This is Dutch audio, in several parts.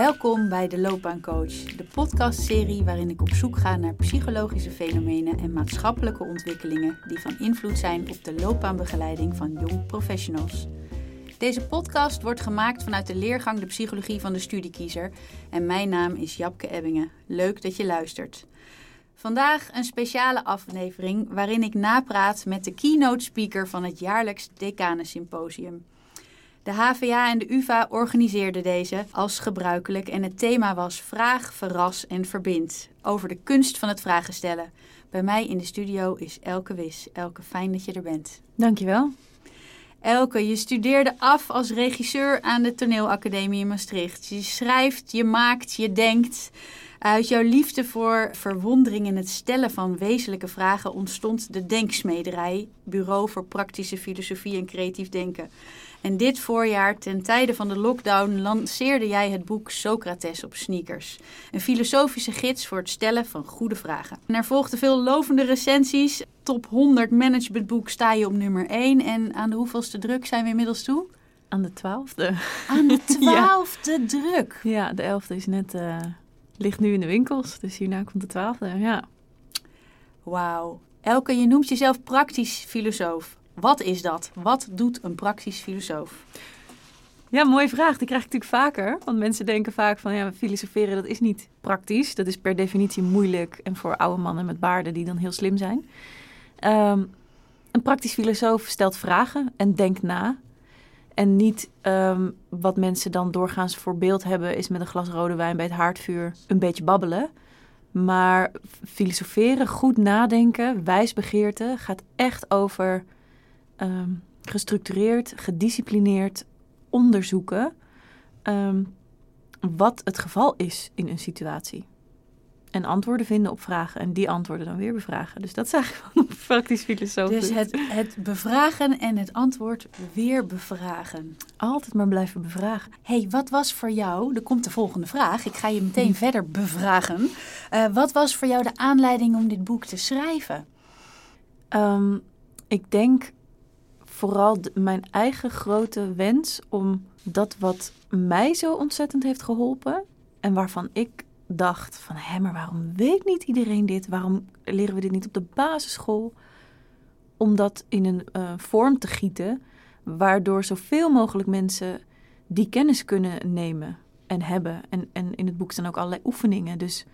Welkom bij de Loopbaancoach, de podcastserie waarin ik op zoek ga naar psychologische fenomenen en maatschappelijke ontwikkelingen die van invloed zijn op de loopbaanbegeleiding van jong professionals. Deze podcast wordt gemaakt vanuit de leergang De Psychologie van de Studiekiezer en mijn naam is Japke Ebbingen. Leuk dat je luistert. Vandaag een speciale aflevering waarin ik napraat met de keynote speaker van het jaarlijks Decanensymposium. De HVA en de UvA organiseerden deze als gebruikelijk en het thema was Vraag, Verras en Verbind. Over de kunst van het vragen stellen. Bij mij in de studio is Elke Wis. Elke, fijn dat je er bent. Dankjewel. Elke, je studeerde af als regisseur aan de Toneelacademie in Maastricht. Je schrijft, je maakt, je denkt. Uit jouw liefde voor verwondering en het stellen van wezenlijke vragen ontstond de Denksmederij, Bureau voor Praktische Filosofie en Creatief Denken. En dit voorjaar, ten tijde van de lockdown, lanceerde jij het boek Socrates op sneakers. Een filosofische gids voor het stellen van goede vragen. En er volgden veel lovende recensies. Top 100 managementboek sta je op nummer 1. En aan de hoeveelste druk zijn we inmiddels toe? Aan de twaalfde. Aan de twaalfde druk? Ja, de elfde is net, uh, ligt nu in de winkels. Dus hierna komt de twaalfde, ja. Wauw. Elke, je noemt jezelf praktisch filosoof. Wat is dat? Wat doet een praktisch filosoof? Ja, mooie vraag. Die krijg ik natuurlijk vaker. Want mensen denken vaak van ja, filosoferen dat is niet praktisch. Dat is per definitie moeilijk en voor oude mannen met baarden die dan heel slim zijn. Um, een praktisch filosoof stelt vragen en denkt na. En niet um, wat mensen dan doorgaans voor beeld hebben, is met een glas rode wijn bij het haardvuur een beetje babbelen. Maar filosoferen, goed nadenken, wijsbegeerte gaat echt over um, gestructureerd, gedisciplineerd onderzoeken um, wat het geval is in een situatie. En antwoorden vinden op vragen en die antwoorden dan weer bevragen. Dus dat is eigenlijk wel praktisch filosoof. Dus het, het bevragen en het antwoord weer bevragen. Altijd maar blijven bevragen. hey, wat was voor jou, er komt de volgende vraag, ik ga je meteen verder bevragen. Uh, wat was voor jou de aanleiding om dit boek te schrijven? Um, ik denk vooral mijn eigen grote wens om dat wat mij zo ontzettend heeft geholpen en waarvan ik dacht van hé, maar waarom weet niet iedereen dit? Waarom leren we dit niet op de basisschool? Om dat in een uh, vorm te gieten waardoor zoveel mogelijk mensen die kennis kunnen nemen en hebben. En, en in het boek staan ook allerlei oefeningen. Dus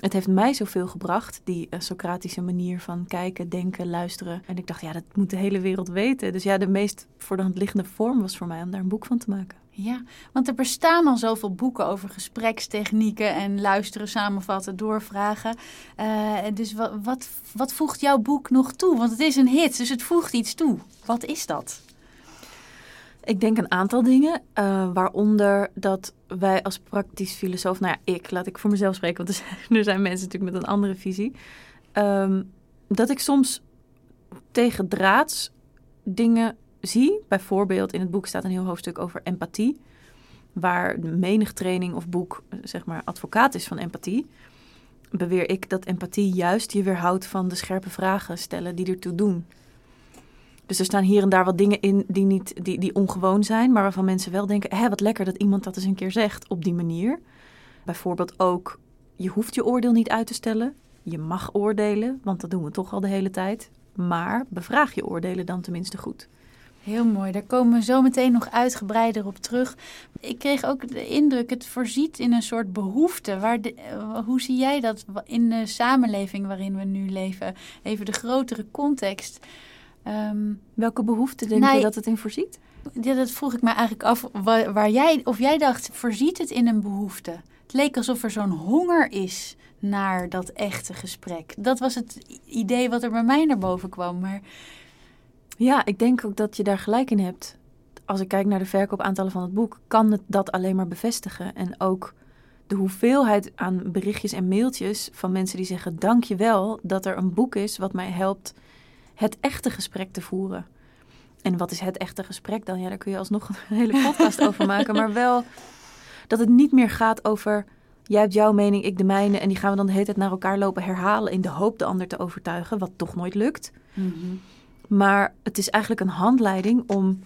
het heeft mij zoveel gebracht, die uh, Socratische manier van kijken, denken, luisteren. En ik dacht, ja, dat moet de hele wereld weten. Dus ja, de meest voor de hand liggende vorm was voor mij om daar een boek van te maken. Ja, want er bestaan al zoveel boeken over gesprekstechnieken en luisteren, samenvatten, doorvragen. Uh, dus wat, wat voegt jouw boek nog toe? Want het is een hit, dus het voegt iets toe. Wat is dat? Ik denk een aantal dingen, uh, waaronder dat wij als praktisch filosoof, nou ja, ik, laat ik voor mezelf spreken, want er zijn mensen natuurlijk met een andere visie, um, dat ik soms tegen draads dingen zie. Bijvoorbeeld in het boek staat een heel hoofdstuk over empathie, waar menig training of boek, zeg maar, advocaat is van empathie. Beweer ik dat empathie juist je weerhoudt van de scherpe vragen stellen die ertoe doen. Dus er staan hier en daar wat dingen in die, niet, die, die ongewoon zijn, maar waarvan mensen wel denken: hé, wat lekker dat iemand dat eens een keer zegt op die manier. Bijvoorbeeld ook: je hoeft je oordeel niet uit te stellen. Je mag oordelen, want dat doen we toch al de hele tijd. Maar bevraag je oordelen dan tenminste goed. Heel mooi, daar komen we zo meteen nog uitgebreider op terug. Ik kreeg ook de indruk, het voorziet in een soort behoefte. Waar de, hoe zie jij dat in de samenleving waarin we nu leven? Even de grotere context. Um, Welke behoefte denk nou, je dat het in voorziet? Ja, dat vroeg ik me eigenlijk af. Waar, waar, jij, of jij dacht, voorziet het in een behoefte? Het leek alsof er zo'n honger is naar dat echte gesprek. Dat was het idee wat er bij mij naar boven kwam. Maar... Ja, ik denk ook dat je daar gelijk in hebt. Als ik kijk naar de verkoopaantallen van het boek, kan het dat alleen maar bevestigen. En ook de hoeveelheid aan berichtjes en mailtjes van mensen die zeggen: Dank je wel dat er een boek is wat mij helpt het echte gesprek te voeren. En wat is het echte gesprek dan? Ja, daar kun je alsnog een hele podcast over maken. Maar wel dat het niet meer gaat over jij hebt jouw mening, ik de mijne. En die gaan we dan de hele tijd naar elkaar lopen herhalen in de hoop de ander te overtuigen, wat toch nooit lukt. Mm Maar het is eigenlijk een handleiding om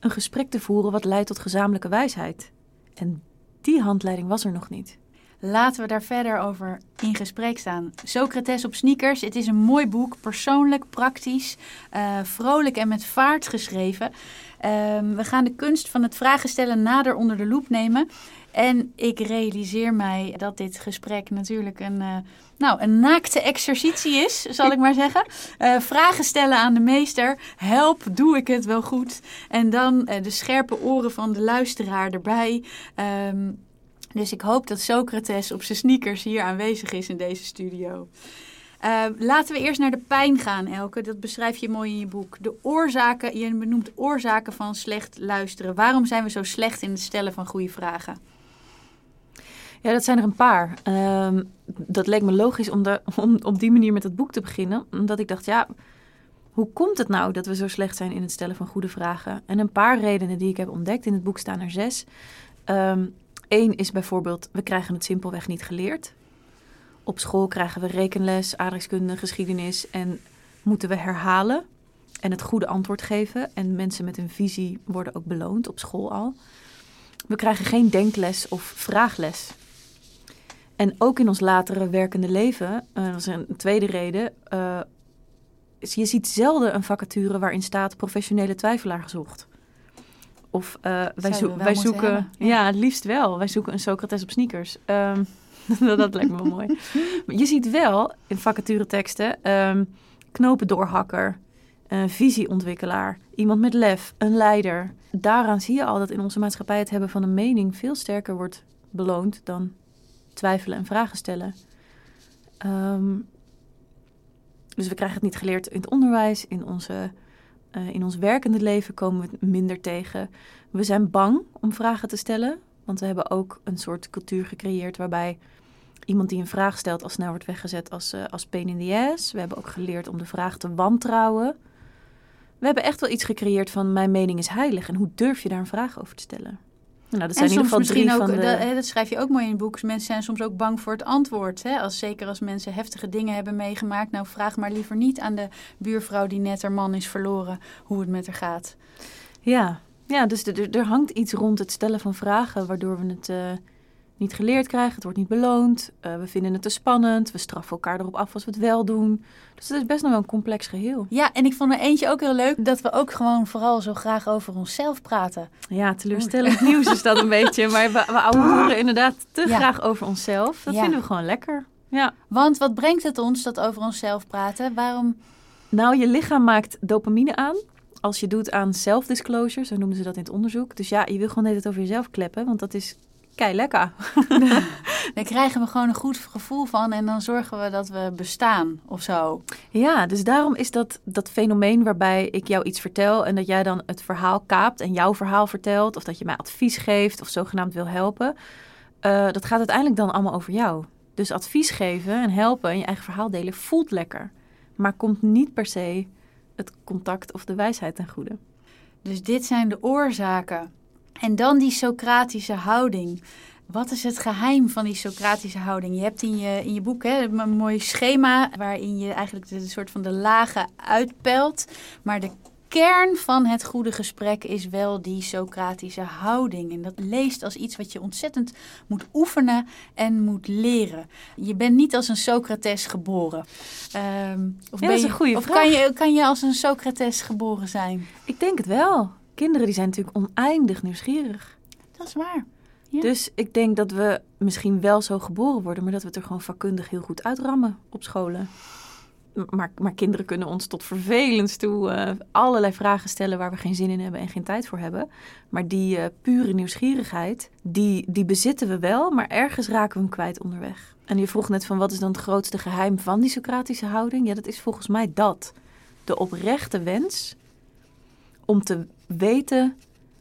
een gesprek te voeren wat leidt tot gezamenlijke wijsheid. En die handleiding was er nog niet. Laten we daar verder over in gesprek staan. Socrates op sneakers. Het is een mooi boek, persoonlijk, praktisch, uh, vrolijk en met vaart geschreven. Um, we gaan de kunst van het vragen stellen nader onder de loep nemen. En ik realiseer mij dat dit gesprek natuurlijk een, uh, nou, een naakte exercitie is, zal ik maar zeggen. Uh, vragen stellen aan de meester. Help, doe ik het wel goed? En dan uh, de scherpe oren van de luisteraar erbij. Um, dus ik hoop dat Socrates op zijn sneakers hier aanwezig is in deze studio. Uh, laten we eerst naar de pijn gaan, Elke. Dat beschrijf je mooi in je boek. De oorzaken, je benoemt oorzaken van slecht luisteren. Waarom zijn we zo slecht in het stellen van goede vragen? Ja, dat zijn er een paar. Uh, dat leek me logisch om, op die manier met het boek te beginnen. Omdat ik dacht, ja, hoe komt het nou dat we zo slecht zijn in het stellen van goede vragen? En een paar redenen die ik heb ontdekt. In het boek staan er zes. Um, Eén is bijvoorbeeld, we krijgen het simpelweg niet geleerd. Op school krijgen we rekenles, aardrijkskunde, geschiedenis en moeten we herhalen en het goede antwoord geven. En mensen met een visie worden ook beloond op school al. We krijgen geen denkles of vraagles. En ook in ons latere werkende leven, uh, dat is een tweede reden, uh, je ziet zelden een vacature waarin staat professionele twijfelaar gezocht. Of uh, wij, zo wij zoeken, ja. ja. het liefst wel. Wij zoeken een Socrates op sneakers. Um, dat lijkt me wel mooi. je ziet wel in vacatureteksten um, knopendoorhakker, een visieontwikkelaar, iemand met lef, een leider. Daaraan zie je al dat in onze maatschappij het hebben van een mening veel sterker wordt beloond dan twijfelen en vragen stellen. Um, dus we krijgen het niet geleerd in het onderwijs, in onze uh, in ons werkende leven komen we het minder tegen. We zijn bang om vragen te stellen, want we hebben ook een soort cultuur gecreëerd waarbij iemand die een vraag stelt al snel wordt weggezet als, uh, als pain in the ass. We hebben ook geleerd om de vraag te wantrouwen. We hebben echt wel iets gecreëerd van mijn mening is heilig en hoe durf je daar een vraag over te stellen? Nou, dat zijn in ieder geval drie ook, van de... dat, dat, schrijf je ook mooi in het boek. Mensen zijn soms ook bang voor het antwoord. Hè? Als, zeker als mensen heftige dingen hebben meegemaakt. Nou, vraag maar liever niet aan de buurvrouw die net haar man is verloren... hoe het met haar gaat. Ja, ja dus er, er hangt iets rond het stellen van vragen... waardoor we het... Uh, niet geleerd krijgen, het wordt niet beloond. Uh, we vinden het te spannend, we straffen elkaar erop af als we het wel doen. Dus het is best nog wel een complex geheel. Ja, en ik vond er eentje ook heel leuk, dat we ook gewoon vooral zo graag over onszelf praten. Ja, teleurstellend nieuws is dat een beetje, maar we, we horen inderdaad te graag over onszelf. Dat vinden we gewoon lekker. Ja. Want wat brengt het ons, dat over onszelf praten? Waarom? Nou, je lichaam maakt dopamine aan als je doet aan self-disclosure, zo noemen ze dat in het onderzoek. Dus ja, je wil gewoon het over jezelf kleppen, want dat is kei lekker. Daar krijgen we gewoon een goed gevoel van en dan zorgen we dat we bestaan of zo. Ja, dus daarom is dat, dat fenomeen waarbij ik jou iets vertel en dat jij dan het verhaal kaapt en jouw verhaal vertelt, of dat je mij advies geeft of zogenaamd wil helpen. Uh, dat gaat uiteindelijk dan allemaal over jou. Dus advies geven en helpen en je eigen verhaal delen voelt lekker, maar komt niet per se het contact of de wijsheid ten goede. Dus dit zijn de oorzaken en dan die Socratische houding. Wat is het geheim van die Socratische houding? Je hebt in je, in je boek hè, een mooi schema waarin je eigenlijk de, de soort van de lagen uitpelt. Maar de kern van het goede gesprek is wel die Socratische houding. En dat leest als iets wat je ontzettend moet oefenen en moet leren. Je bent niet als een Socrates geboren. Um, of ja, dat is een goede of Kan je, kan je als een Socrates geboren zijn? Ik denk het wel kinderen die zijn natuurlijk oneindig nieuwsgierig. Dat is waar. Ja. Dus ik denk dat we misschien wel zo geboren worden, maar dat we het er gewoon vakkundig heel goed uitrammen op scholen. Maar, maar kinderen kunnen ons tot vervelend toe uh, allerlei vragen stellen waar we geen zin in hebben en geen tijd voor hebben. Maar die uh, pure nieuwsgierigheid, die, die bezitten we wel, maar ergens raken we hem kwijt onderweg. En je vroeg net van wat is dan het grootste geheim van die Socratische houding? Ja, dat is volgens mij dat. De oprechte wens om te weten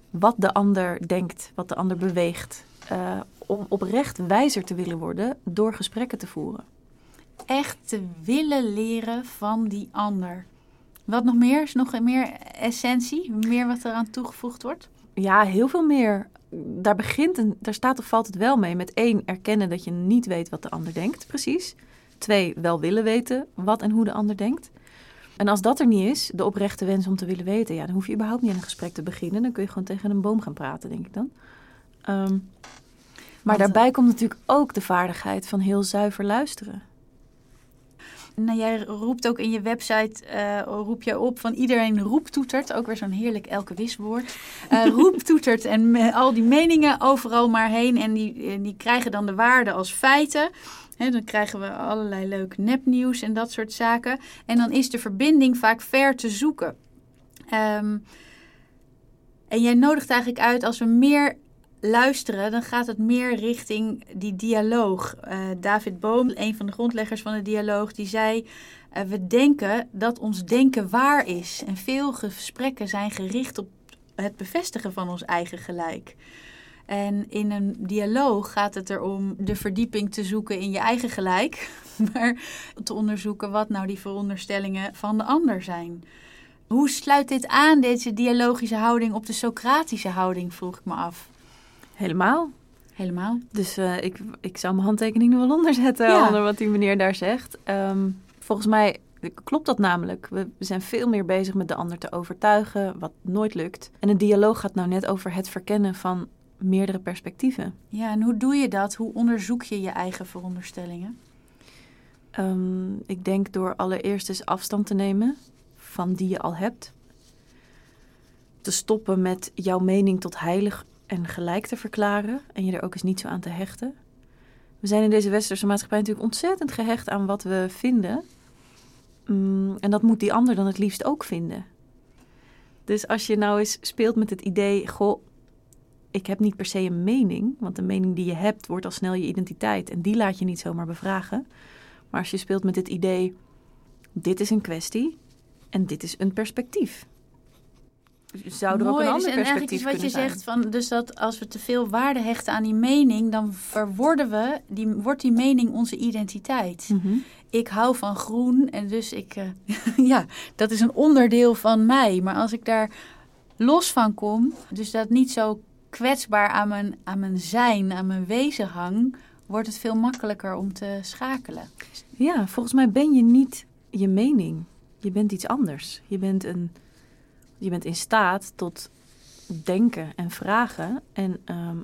wat de ander denkt, wat de ander beweegt. Uh, om oprecht wijzer te willen worden door gesprekken te voeren. Echt te willen leren van die ander. Wat nog meer? Is nog meer essentie? Meer wat eraan toegevoegd wordt? Ja, heel veel meer. Daar begint en daar staat of valt het wel mee. Met één, erkennen dat je niet weet wat de ander denkt, precies. Twee, wel willen weten wat en hoe de ander denkt. En als dat er niet is, de oprechte wens om te willen weten, ja, dan hoef je überhaupt niet aan een gesprek te beginnen. Dan kun je gewoon tegen een boom gaan praten, denk ik dan. Um, Maar Want, daarbij komt natuurlijk ook de vaardigheid van heel zuiver luisteren. Nou, jij roept ook in je website, eh, roep je op van iedereen roeptoetert. Ook weer zo'n heerlijk elke wiswoord. Eh roeptoetert en me- al die meningen overal maar heen. En die, en die krijgen dan de waarde als feiten. Dan krijgen we allerlei leuk nepnieuws en dat soort zaken. En dan is de verbinding vaak ver te zoeken. Ehm, en jij nodigt eigenlijk uit als we meer luisteren, dan gaat het meer richting die dialoog. Eh, David Boom, een van de grondleggers van de dialoog, die zei: eh, We denken dat ons denken waar is. En veel gesprekken zijn gericht op het bevestigen van ons eigen gelijk. En in een dialoog gaat het erom de verdieping te zoeken in je eigen gelijk, maar te onderzoeken wat nou die veronderstellingen van de ander zijn. Hoe sluit dit aan, deze dialogische houding, op de Socratische houding, vroeg ik me af. Helemaal. Helemaal. Dus eh, ik, ik zou mijn handtekening er wel onder zetten, Ja. onder wat die meneer daar zegt. Ehm, volgens mij klopt dat namelijk. We zijn veel meer bezig met de ander te overtuigen, wat nooit lukt. En een dialoog gaat nou net over het verkennen van meerdere perspectieven. Ja, en hoe doe je dat? Hoe onderzoek je je eigen veronderstellingen? Ehm, ik denk door allereerst eens afstand te nemen van die je al hebt. Te stoppen met jouw mening tot heilig en gelijk te verklaren en je er ook eens niet zo aan te hechten. We zijn in deze westerse maatschappij natuurlijk ontzettend gehecht aan wat we vinden. Mm, en dat moet die ander dan het liefst ook vinden. Dus als je nou eens speelt met het idee, goh, ik heb niet per se een mening, want de mening die je hebt wordt al snel je identiteit en die laat je niet zomaar bevragen. Maar als je speelt met het idee, dit is een kwestie en dit is een perspectief. Zou er ook een dus ander en eigenlijk perspectief is wat je zijn? zegt, van, dus dat als we te veel waarde hechten aan die mening, dan verworden we, die, wordt die mening onze identiteit. Mhm. Ik hou van groen en dus ik, eh, ja, dat is een onderdeel van mij. Maar als ik daar los van kom, dus dat niet zo kwetsbaar aan mijn, aan mijn zijn, aan mijn wezen hang, wordt het veel makkelijker om te schakelen. Ja, volgens mij ben je niet je mening. Je bent iets anders. Je bent, een, je bent in staat tot denken en vragen. En ehm,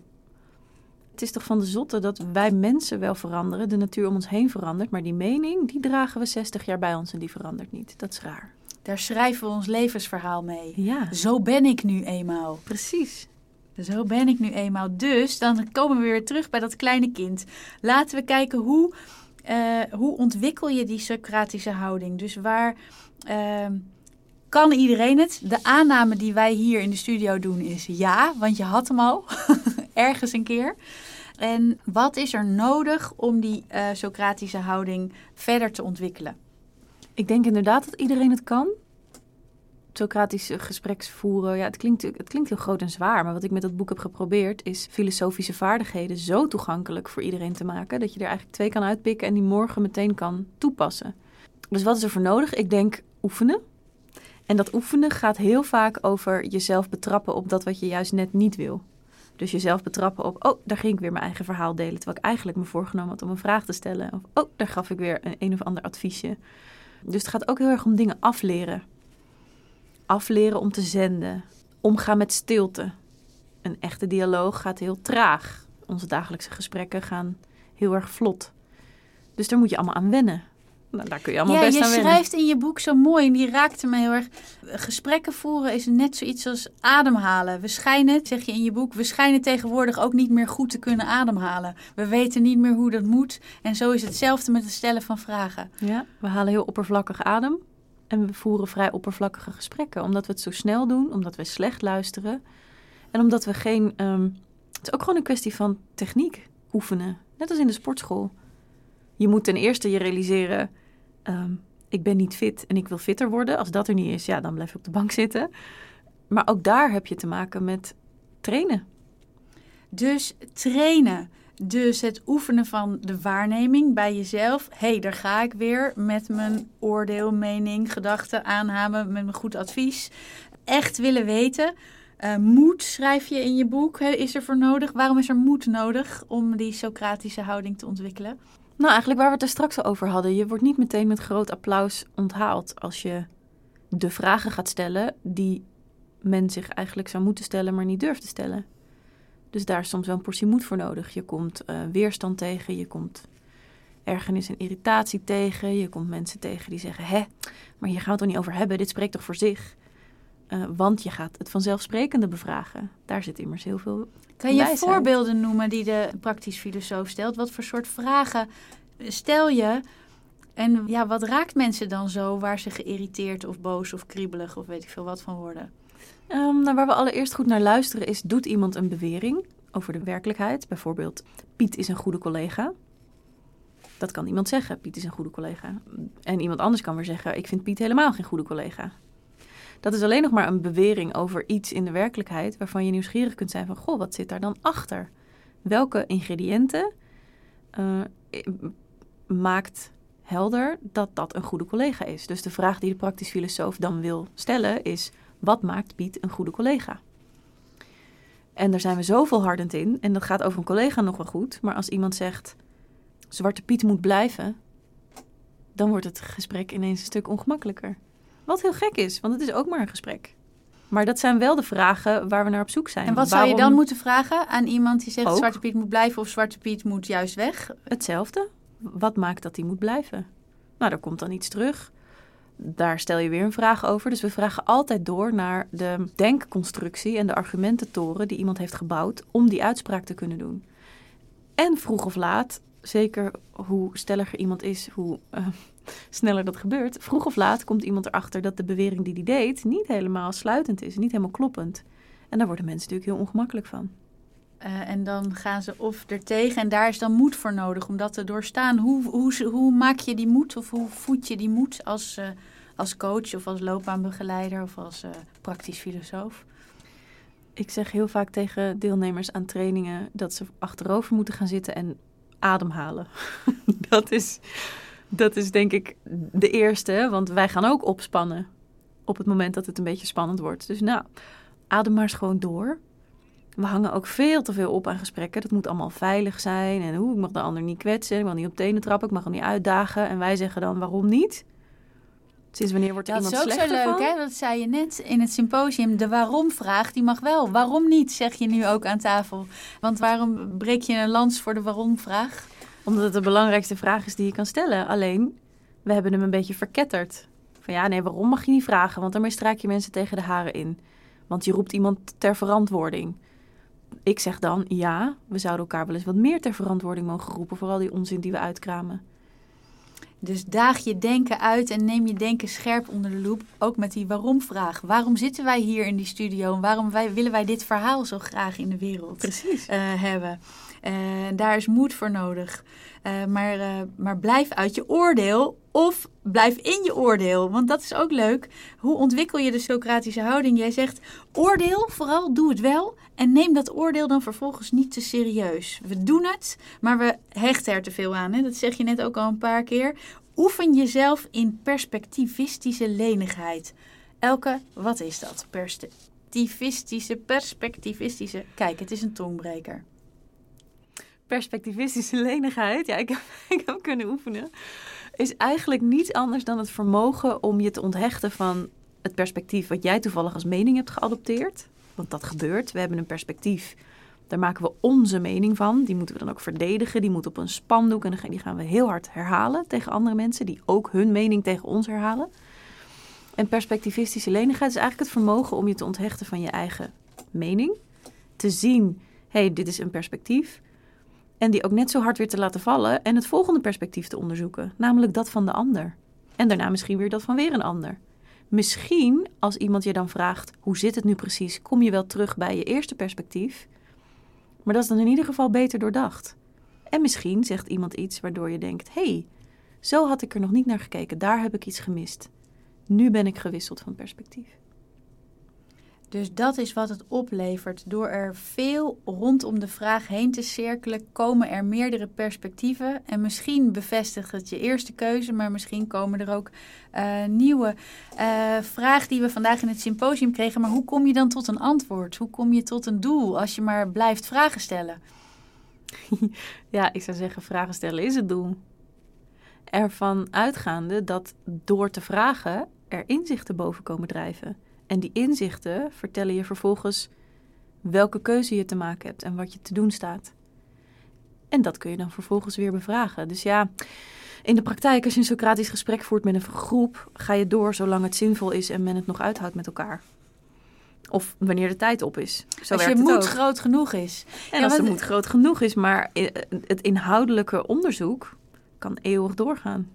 het is toch van de zotte dat wij mensen wel veranderen, de natuur om ons heen verandert, maar die mening, die dragen we 60 jaar bij ons en die verandert niet. Dat is raar. Daar schrijven we ons levensverhaal mee. Ja, Zo ben ik nu eenmaal. precies. Zo ben ik nu eenmaal. Dus dan komen we weer terug bij dat kleine kind. Laten we kijken hoe, eh, hoe ontwikkel je die Socratische houding. Dus waar eh, kan iedereen het? De aanname die wij hier in de studio doen is ja, want je had hem al ergens een keer. En wat is er nodig om die eh, Socratische houding verder te ontwikkelen? Ik denk inderdaad dat iedereen het kan. Socratische gespreksvoeren, ja, het klinkt, het klinkt heel groot en zwaar. Maar wat ik met dat boek heb geprobeerd, is filosofische vaardigheden zo toegankelijk voor iedereen te maken. Dat je er eigenlijk twee kan uitpikken en die morgen meteen kan toepassen. Dus wat is er voor nodig? Ik denk oefenen. En dat oefenen gaat heel vaak over jezelf betrappen op dat wat je juist net niet wil. Dus jezelf betrappen op, oh, daar ging ik weer mijn eigen verhaal delen. Terwijl ik eigenlijk me voorgenomen had om een vraag te stellen. Of, oh, daar gaf ik weer een, een of ander adviesje. Dus het gaat ook heel erg om dingen afleren. Afleren om te zenden. Omgaan met stilte. Een echte dialoog gaat heel traag. Onze dagelijkse gesprekken gaan heel erg vlot. Dus daar moet je allemaal aan wennen. Nou, daar kun je allemaal ja, best je aan wennen. schrijft in je boek zo mooi en die raakte me heel erg. Gesprekken voeren is net zoiets als ademhalen. We schijnen, zeg je in je boek, we schijnen tegenwoordig ook niet meer goed te kunnen ademhalen. We weten niet meer hoe dat moet. En zo is hetzelfde met het stellen van vragen. Ja, we halen heel oppervlakkig adem. En we voeren vrij oppervlakkige gesprekken. Omdat we het zo snel doen, omdat we slecht luisteren. En omdat we geen. ehm, het is ook gewoon een kwestie van techniek oefenen. Net als in de sportschool. Je moet ten eerste je realiseren. ehm, ik ben niet fit en ik wil fitter worden. Als dat er niet is, ja, dan blijf je op de bank zitten. Maar ook daar heb je te maken met trainen. Dus trainen. Dus het oefenen van de waarneming bij jezelf. Hé, hey, daar ga ik weer met mijn oordeel, mening, gedachten, aanname, met mijn goed advies. Echt willen weten. Eh, moed schrijf je in je boek. Is er voor nodig? Waarom is er moed nodig om die Socratische houding te ontwikkelen? Nou, eigenlijk waar we het er straks al over hadden. Je wordt niet meteen met groot applaus onthaald als je de vragen gaat stellen die men zich eigenlijk zou moeten stellen, maar niet durft te stellen. Dus daar is soms wel een portie moed voor nodig. Je komt uh, weerstand tegen, je komt ergernis en irritatie tegen. Je komt mensen tegen die zeggen: Hè, maar hier gaan we het toch niet over hebben? Dit spreekt toch voor zich? Uh, want je gaat het vanzelfsprekende bevragen. Daar zit immers heel veel. Kan je voorbeelden noemen die de praktisch filosoof stelt? Wat voor soort vragen stel je? En ja, wat raakt mensen dan zo waar ze geïrriteerd of boos of kriebelig of weet ik veel wat van worden? Um, nou, waar we allereerst goed naar luisteren is: doet iemand een bewering over de werkelijkheid? Bijvoorbeeld, Piet is een goede collega. Dat kan iemand zeggen, Piet is een goede collega. En iemand anders kan weer zeggen, ik vind Piet helemaal geen goede collega. Dat is alleen nog maar een bewering over iets in de werkelijkheid waarvan je nieuwsgierig kunt zijn van, goh, wat zit daar dan achter? Welke ingrediënten uh, maakt helder dat dat een goede collega is? Dus de vraag die de praktisch filosoof dan wil stellen is, wat maakt Piet een goede collega? En daar zijn we zo volhardend in. En dat gaat over een collega nog wel goed. Maar als iemand zegt: Zwarte Piet moet blijven, dan wordt het gesprek ineens een stuk ongemakkelijker. Wat heel gek is, want het is ook maar een gesprek. Maar dat zijn wel de vragen waar we naar op zoek zijn. En wat zou je dan moeten vragen aan iemand die zegt: Zwarte Piet moet blijven of Zwarte Piet moet juist weg? Hetzelfde. Wat maakt dat hij moet blijven? Nou, er komt dan iets terug. Daar stel je weer een vraag over. Dus we vragen altijd door naar de denkconstructie en de argumententoren die iemand heeft gebouwd om die uitspraak te kunnen doen. En vroeg of laat zeker hoe stelliger iemand is, hoe uh, sneller dat gebeurt. Vroeg of laat komt iemand erachter dat de bewering die hij deed niet helemaal sluitend is, niet helemaal kloppend. En daar worden mensen natuurlijk heel ongemakkelijk van. Uh, en dan gaan ze of er tegen en daar is dan moed voor nodig om dat te doorstaan. Hoe, hoe, hoe maak je die moed of hoe voed je die moed als, uh, als coach of als loopbaanbegeleider of als praktisch filosoof? Ik zeg heel vaak tegen deelnemers aan trainingen dat ze achterover moeten gaan zitten en ademhalen. dat, is, dat is denk ik de eerste, want wij gaan ook opspannen op het moment dat het een beetje spannend wordt. Dus nou, adem maar eens gewoon door. We hangen ook veel te veel op aan gesprekken. Dat moet allemaal veilig zijn. En hoe, ik mag de ander niet kwetsen. Ik mag niet op tenen trappen. Ik mag hem niet uitdagen. En wij zeggen dan, waarom niet? Sinds wanneer wordt dat iemand slechter Dat is ook zo leuk, hè? Dat zei je net in het symposium. De waarom-vraag, die mag wel. Waarom niet, zeg je nu ook aan tafel. Want waarom breek je een lans voor de waarom-vraag? Omdat het de belangrijkste vraag is die je kan stellen. Alleen, we hebben hem een beetje verketterd. Van ja, nee, waarom mag je niet vragen? Want daarmee straak je mensen tegen de haren in. Want je roept iemand ter verantwoording. Ik zeg dan, ja, we zouden elkaar wel eens wat meer ter verantwoording mogen roepen... voor al die onzin die we uitkramen. Dus daag je denken uit en neem je denken scherp onder de loep. Ook met die waarom-vraag. Waarom zitten wij hier in die studio? En waarom wij, willen wij dit verhaal zo graag in de wereld Precies. Uh, hebben? Uh, daar is moed voor nodig. Uh, maar, maar blijf uit je oordeel of blijf in je oordeel. Want dat is ook leuk. Hoe ontwikkel je de Socratische houding? Jij zegt oordeel, vooral doe het wel. En neem dat oordeel dan vervolgens niet te serieus. We doen het, maar we hechten er te veel aan. Hè? Dat zeg je net ook al een paar keer. Oefen jezelf in perspectivistische lenigheid. Elke, wat is dat? Perspectivistische, perspectivistische. Kijk, het is een tongbreker. Perspectivistische lenigheid, ja, ik heb, ik heb kunnen oefenen. Is eigenlijk niets anders dan het vermogen om je te onthechten van het perspectief wat jij toevallig als mening hebt geadopteerd. Want dat gebeurt. We hebben een perspectief daar maken we onze mening van. Die moeten we dan ook verdedigen. Die moet op een spandoek. En die gaan we heel hard herhalen tegen andere mensen. Die ook hun mening tegen ons herhalen. En perspectivistische lenigheid is eigenlijk het vermogen om je te onthechten van je eigen mening. Te zien, hé, hey, dit is een perspectief. En die ook net zo hard weer te laten vallen. En het volgende perspectief te onderzoeken. Namelijk dat van de ander. En daarna misschien weer dat van weer een ander. Misschien, als iemand je dan vraagt, hoe zit het nu precies? Kom je wel terug bij je eerste perspectief? Maar dat is dan in ieder geval beter doordacht. En misschien zegt iemand iets waardoor je denkt: hé, hey, zo had ik er nog niet naar gekeken, daar heb ik iets gemist. Nu ben ik gewisseld van perspectief. Dus dat is wat het oplevert. Door er veel rondom de vraag heen te cirkelen, komen er meerdere perspectieven. En misschien bevestigt het je eerste keuze, maar misschien komen er ook uh, nieuwe uh, vragen die we vandaag in het symposium kregen. Maar hoe kom je dan tot een antwoord? Hoe kom je tot een doel als je maar blijft vragen stellen? Ja, ik zou zeggen, vragen stellen is het doel. Ervan uitgaande dat door te vragen er inzichten boven komen drijven. En die inzichten vertellen je vervolgens welke keuze je te maken hebt en wat je te doen staat. En dat kun je dan vervolgens weer bevragen. Dus ja, in de praktijk, als je een Socratisch gesprek voert met een groep, ga je door zolang het zinvol is en men het nog uithoudt met elkaar. Of wanneer de tijd op is. Zo als je moed ook. groot genoeg is. En Ja, als de moed groot genoeg is, maar het inhoudelijke onderzoek kan eeuwig doorgaan.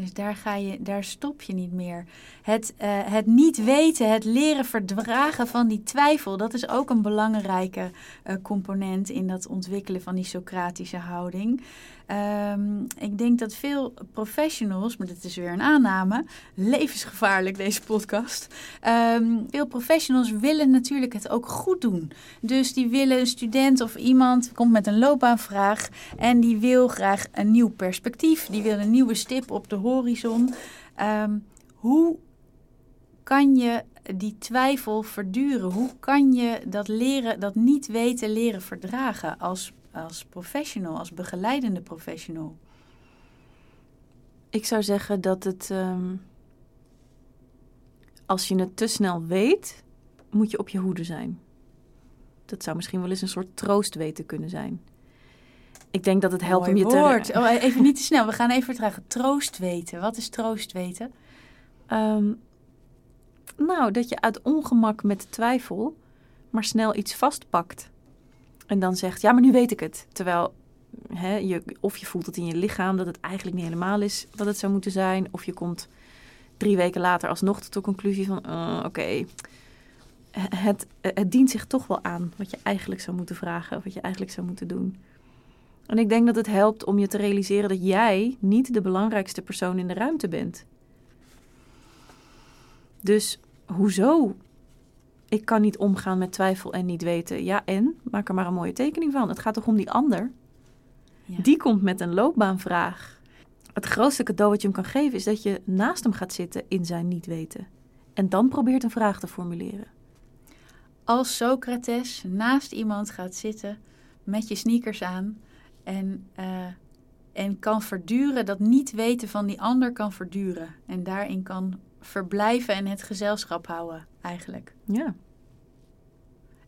Dus daar, ga je, daar stop je niet meer. Het, eh, het niet weten, het leren verdragen van die twijfel, dat is ook een belangrijke eh, component in dat ontwikkelen van die Socratische houding. Ehm, ik denk dat veel professionals, maar dit is weer een aanname, levensgevaarlijk deze podcast. Ehm, veel professionals willen natuurlijk het ook goed doen. Dus die willen een student of iemand komt met een loopbaanvraag en die wil graag een nieuw perspectief. Die wil een nieuwe stip op de horizon. Ehm, hoe kan je die twijfel verduren? Hoe kan je dat leren, dat niet weten leren verdragen als, als professional, als begeleidende professional? Ik zou zeggen dat het. ehm, als je het te snel weet, moet je op je hoede zijn. Dat zou misschien wel eens een soort troost weten kunnen zijn. Ik denk dat het helpt Mooi om je woord. te. Oh, even niet te snel. We gaan even vertragen. Troost weten. Wat is troost weten? Ehm, nou, dat je uit ongemak met twijfel maar snel iets vastpakt. En dan zegt, ja, maar nu weet ik het. Terwijl, hè, je, of je voelt het in je lichaam dat het eigenlijk niet helemaal is wat het zou moeten zijn. Of je komt drie weken later alsnog tot de conclusie van, eh, oké, het, het dient zich toch wel aan wat je eigenlijk zou moeten vragen. Of wat je eigenlijk zou moeten doen. En ik denk dat het helpt om je te realiseren dat jij niet de belangrijkste persoon in de ruimte bent. Dus hoezo? Ik kan niet omgaan met twijfel en niet weten. Ja, en? Maak er maar een mooie tekening van. Het gaat toch om die ander? Ja. Die komt met een loopbaanvraag. Het grootste cadeau wat je hem kan geven is dat je naast hem gaat zitten in zijn niet weten. En dan probeert een vraag te formuleren. Als Socrates naast iemand gaat zitten met je sneakers aan en, eh, en kan verduren, dat niet weten van die ander kan verduren. En daarin kan verblijven en het gezelschap houden, eigenlijk. Ja.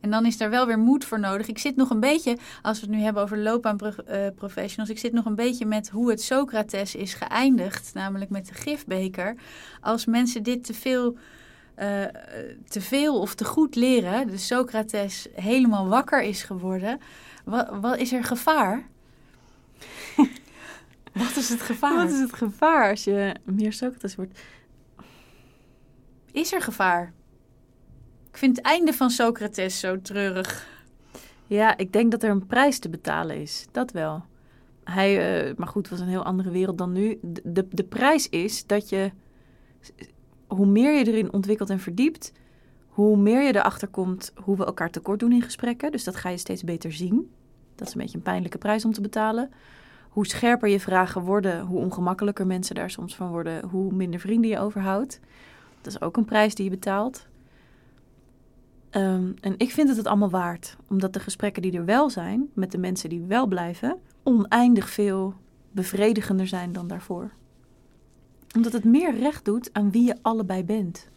En dan is er wel weer moed voor nodig. Ik zit nog een beetje, als we het nu hebben over loopbaanprofessionals, ik zit nog een beetje met hoe het Socrates is geëindigd, namelijk met de gifbeker. Als mensen dit te veel, eh, te veel of te goed leren, dus Socrates helemaal wakker is geworden, wat, wat is er gevaar? wat is het gevaar? Wat is het gevaar als je meer Socrates wordt? Is er gevaar? Ik vind het einde van Socrates zo treurig. Ja, ik denk dat er een prijs te betalen is. Dat wel. Hij, eh, maar goed, het was een heel andere wereld dan nu. De, de, de prijs is dat je, hoe meer je erin ontwikkelt en verdiept, hoe meer je erachter komt hoe we elkaar tekort doen in gesprekken. Dus dat ga je steeds beter zien. Dat is een beetje een pijnlijke prijs om te betalen. Hoe scherper je vragen worden, hoe ongemakkelijker mensen daar soms van worden, hoe minder vrienden je overhoudt. Dat is ook een prijs die je betaalt. Ehm, en ik vind het het allemaal waard, omdat de gesprekken die er wel zijn, met de mensen die wel blijven, oneindig veel bevredigender zijn dan daarvoor. Omdat het meer recht doet aan wie je allebei bent.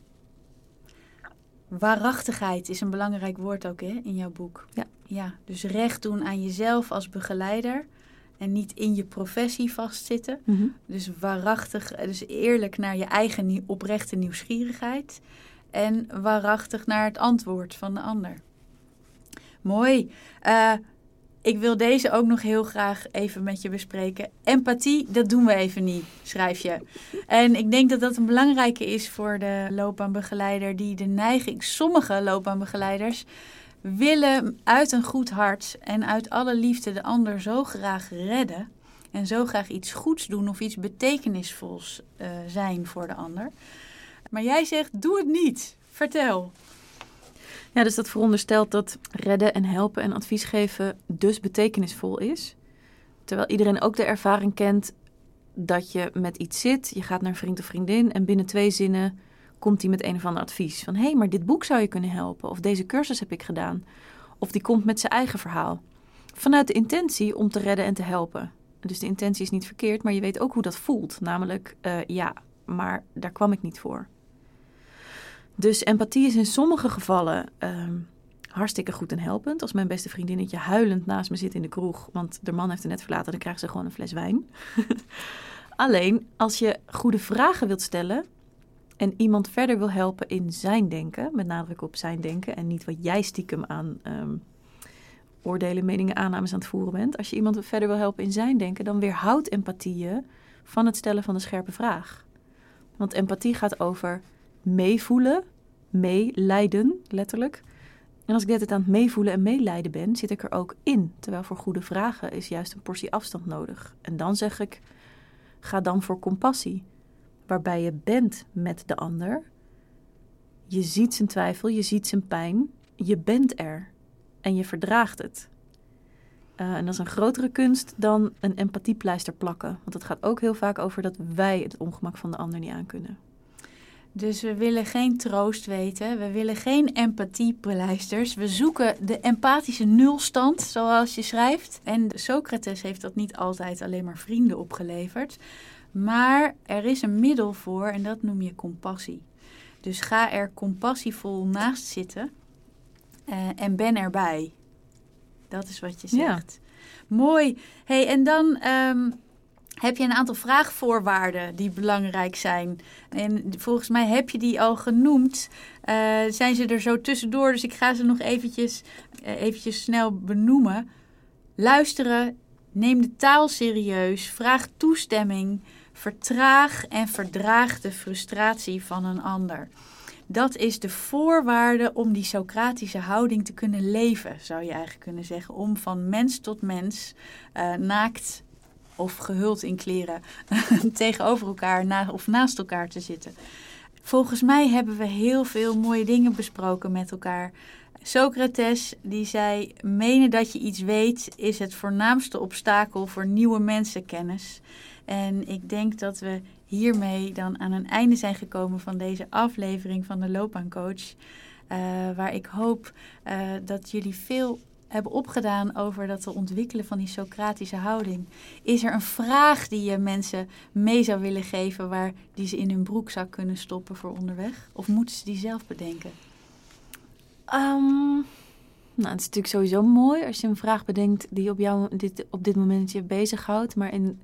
Waarachtigheid is een belangrijk woord ook hè, in jouw boek. Ja. ja. Dus recht doen aan jezelf als begeleider en niet in je professie vastzitten. Dus waarachtig, dus eerlijk naar je eigen oprechte nieuwsgierigheid en waarachtig naar het antwoord van de ander. Mooi. Eh, ik wil deze ook nog heel graag even met je bespreken. Empathie, dat doen we even niet, schrijf je. En ik denk dat dat een belangrijke is voor de loopbaanbegeleider die de neiging, sommige loopbaanbegeleiders willen uit een goed hart en uit alle liefde de ander zo graag redden en zo graag iets goeds doen of iets betekenisvols eh, zijn voor de ander. Maar jij zegt, doe het niet. Vertel. Ja, dus dat veronderstelt dat redden en helpen en advies geven dus betekenisvol is. Terwijl iedereen ook de ervaring kent dat je met iets zit, je gaat naar een vriend of vriendin en binnen twee zinnen komt die met een of ander advies. Van hé, hey, maar dit boek zou je kunnen helpen. Of deze cursus heb ik gedaan. Of die komt met zijn eigen verhaal. Vanuit de intentie om te redden en te helpen. Dus de intentie is niet verkeerd, maar je weet ook hoe dat voelt. Namelijk, eh, ja, maar daar kwam ik niet voor. Dus empathie is in sommige gevallen ehm, hartstikke goed en helpend. Als mijn beste vriendinnetje huilend naast me zit in de kroeg, want de man heeft er net verlaten, dan krijgt ze gewoon een fles wijn. Alleen als je goede vragen wilt stellen en iemand verder wil helpen in zijn denken, met nadruk op zijn denken en niet wat jij stiekem aan um, oordelen, meningen, aannames aan het voeren bent. Als je iemand verder wil helpen in zijn denken, dan weerhoudt empathie je van het stellen van een scherpe vraag. Want empathie gaat over meevoelen, meelijden, letterlijk. En als ik dit aan het meevoelen en meelijden ben, zit ik er ook in. Terwijl voor goede vragen is juist een portie afstand nodig. En dan zeg ik, ga dan voor compassie. Waarbij je bent met de ander. Je ziet zijn twijfel, je ziet zijn pijn. Je bent er. En je verdraagt het. Uh, en dat is een grotere kunst dan een empathiepleister plakken. Want het gaat ook heel vaak over dat wij het ongemak van de ander niet aankunnen. Dus we willen geen troost weten, we willen geen empathiepleisters. We zoeken de empathische nulstand, zoals je schrijft. En Socrates heeft dat niet altijd alleen maar vrienden opgeleverd. Maar er is een middel voor en dat noem je compassie. Dus ga er compassievol naast zitten uh, en ben erbij. Dat is wat je zegt. Mooi. Hey, en dan um, heb je een aantal vraagvoorwaarden die belangrijk zijn. En volgens mij heb je die al genoemd. Uh, zijn ze er zo tussendoor, dus ik ga ze nog eventjes, uh, eventjes snel benoemen. Luisteren, neem de taal serieus, vraag toestemming, vertraag en verdraag de frustratie van een ander. Dat is de voorwaarde om die Socratische houding te kunnen leven, zou je eigenlijk kunnen zeggen. Om van mens tot mens, uh, naakt of gehuld in kleren, tegenover elkaar na, of naast elkaar te zitten. Volgens mij hebben we heel veel mooie dingen besproken met elkaar. Socrates die zei: menen dat je iets weet is het voornaamste obstakel voor nieuwe mensenkennis. En ik denk dat we hiermee dan aan een einde zijn gekomen van deze aflevering van de Loopbaancoach. Uh, waar ik hoop uh, dat jullie veel hebben opgedaan over dat te ontwikkelen van die Socratische houding. Is er een vraag die je mensen mee zou willen geven waar die ze in hun broek zou kunnen stoppen voor onderweg? Of moeten ze die zelf bedenken? Um, nou, het is natuurlijk sowieso mooi als je een vraag bedenkt die op, jou, dit, op dit moment je bezighoudt. Maar in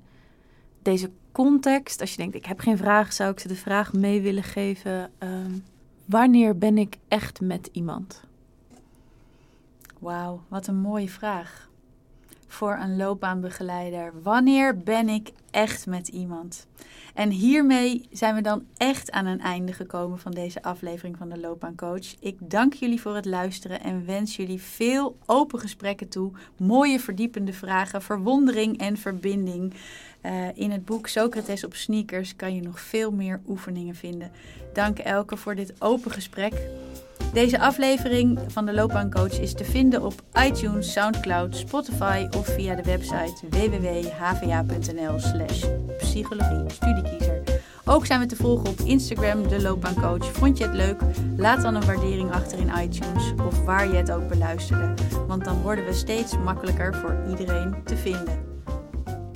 deze context, als je denkt, ik heb geen vraag, zou ik ze de vraag mee willen geven. Um, wanneer ben ik echt met iemand? Wauw, wat een mooie vraag. Voor een loopbaanbegeleider. Wanneer ben ik echt met iemand? En hiermee zijn we dan echt aan een einde gekomen van deze aflevering van de Loopbaancoach. Ik dank jullie voor het luisteren en wens jullie veel open gesprekken toe. Mooie verdiepende vragen, verwondering en verbinding. Uh, in het boek Socrates op sneakers kan je nog veel meer oefeningen vinden. Dank Elke voor dit open gesprek. Deze aflevering van de Loopbaancoach is te vinden op iTunes, Soundcloud, Spotify of via de website www.hva.nl slash psychologie studiekiezer. Ook zijn we te volgen op Instagram, de Loopbaancoach. Vond je het leuk? Laat dan een waardering achter in iTunes of waar je het ook beluisterde. Want dan worden we steeds makkelijker voor iedereen te vinden.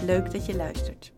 Leuk dat je luistert.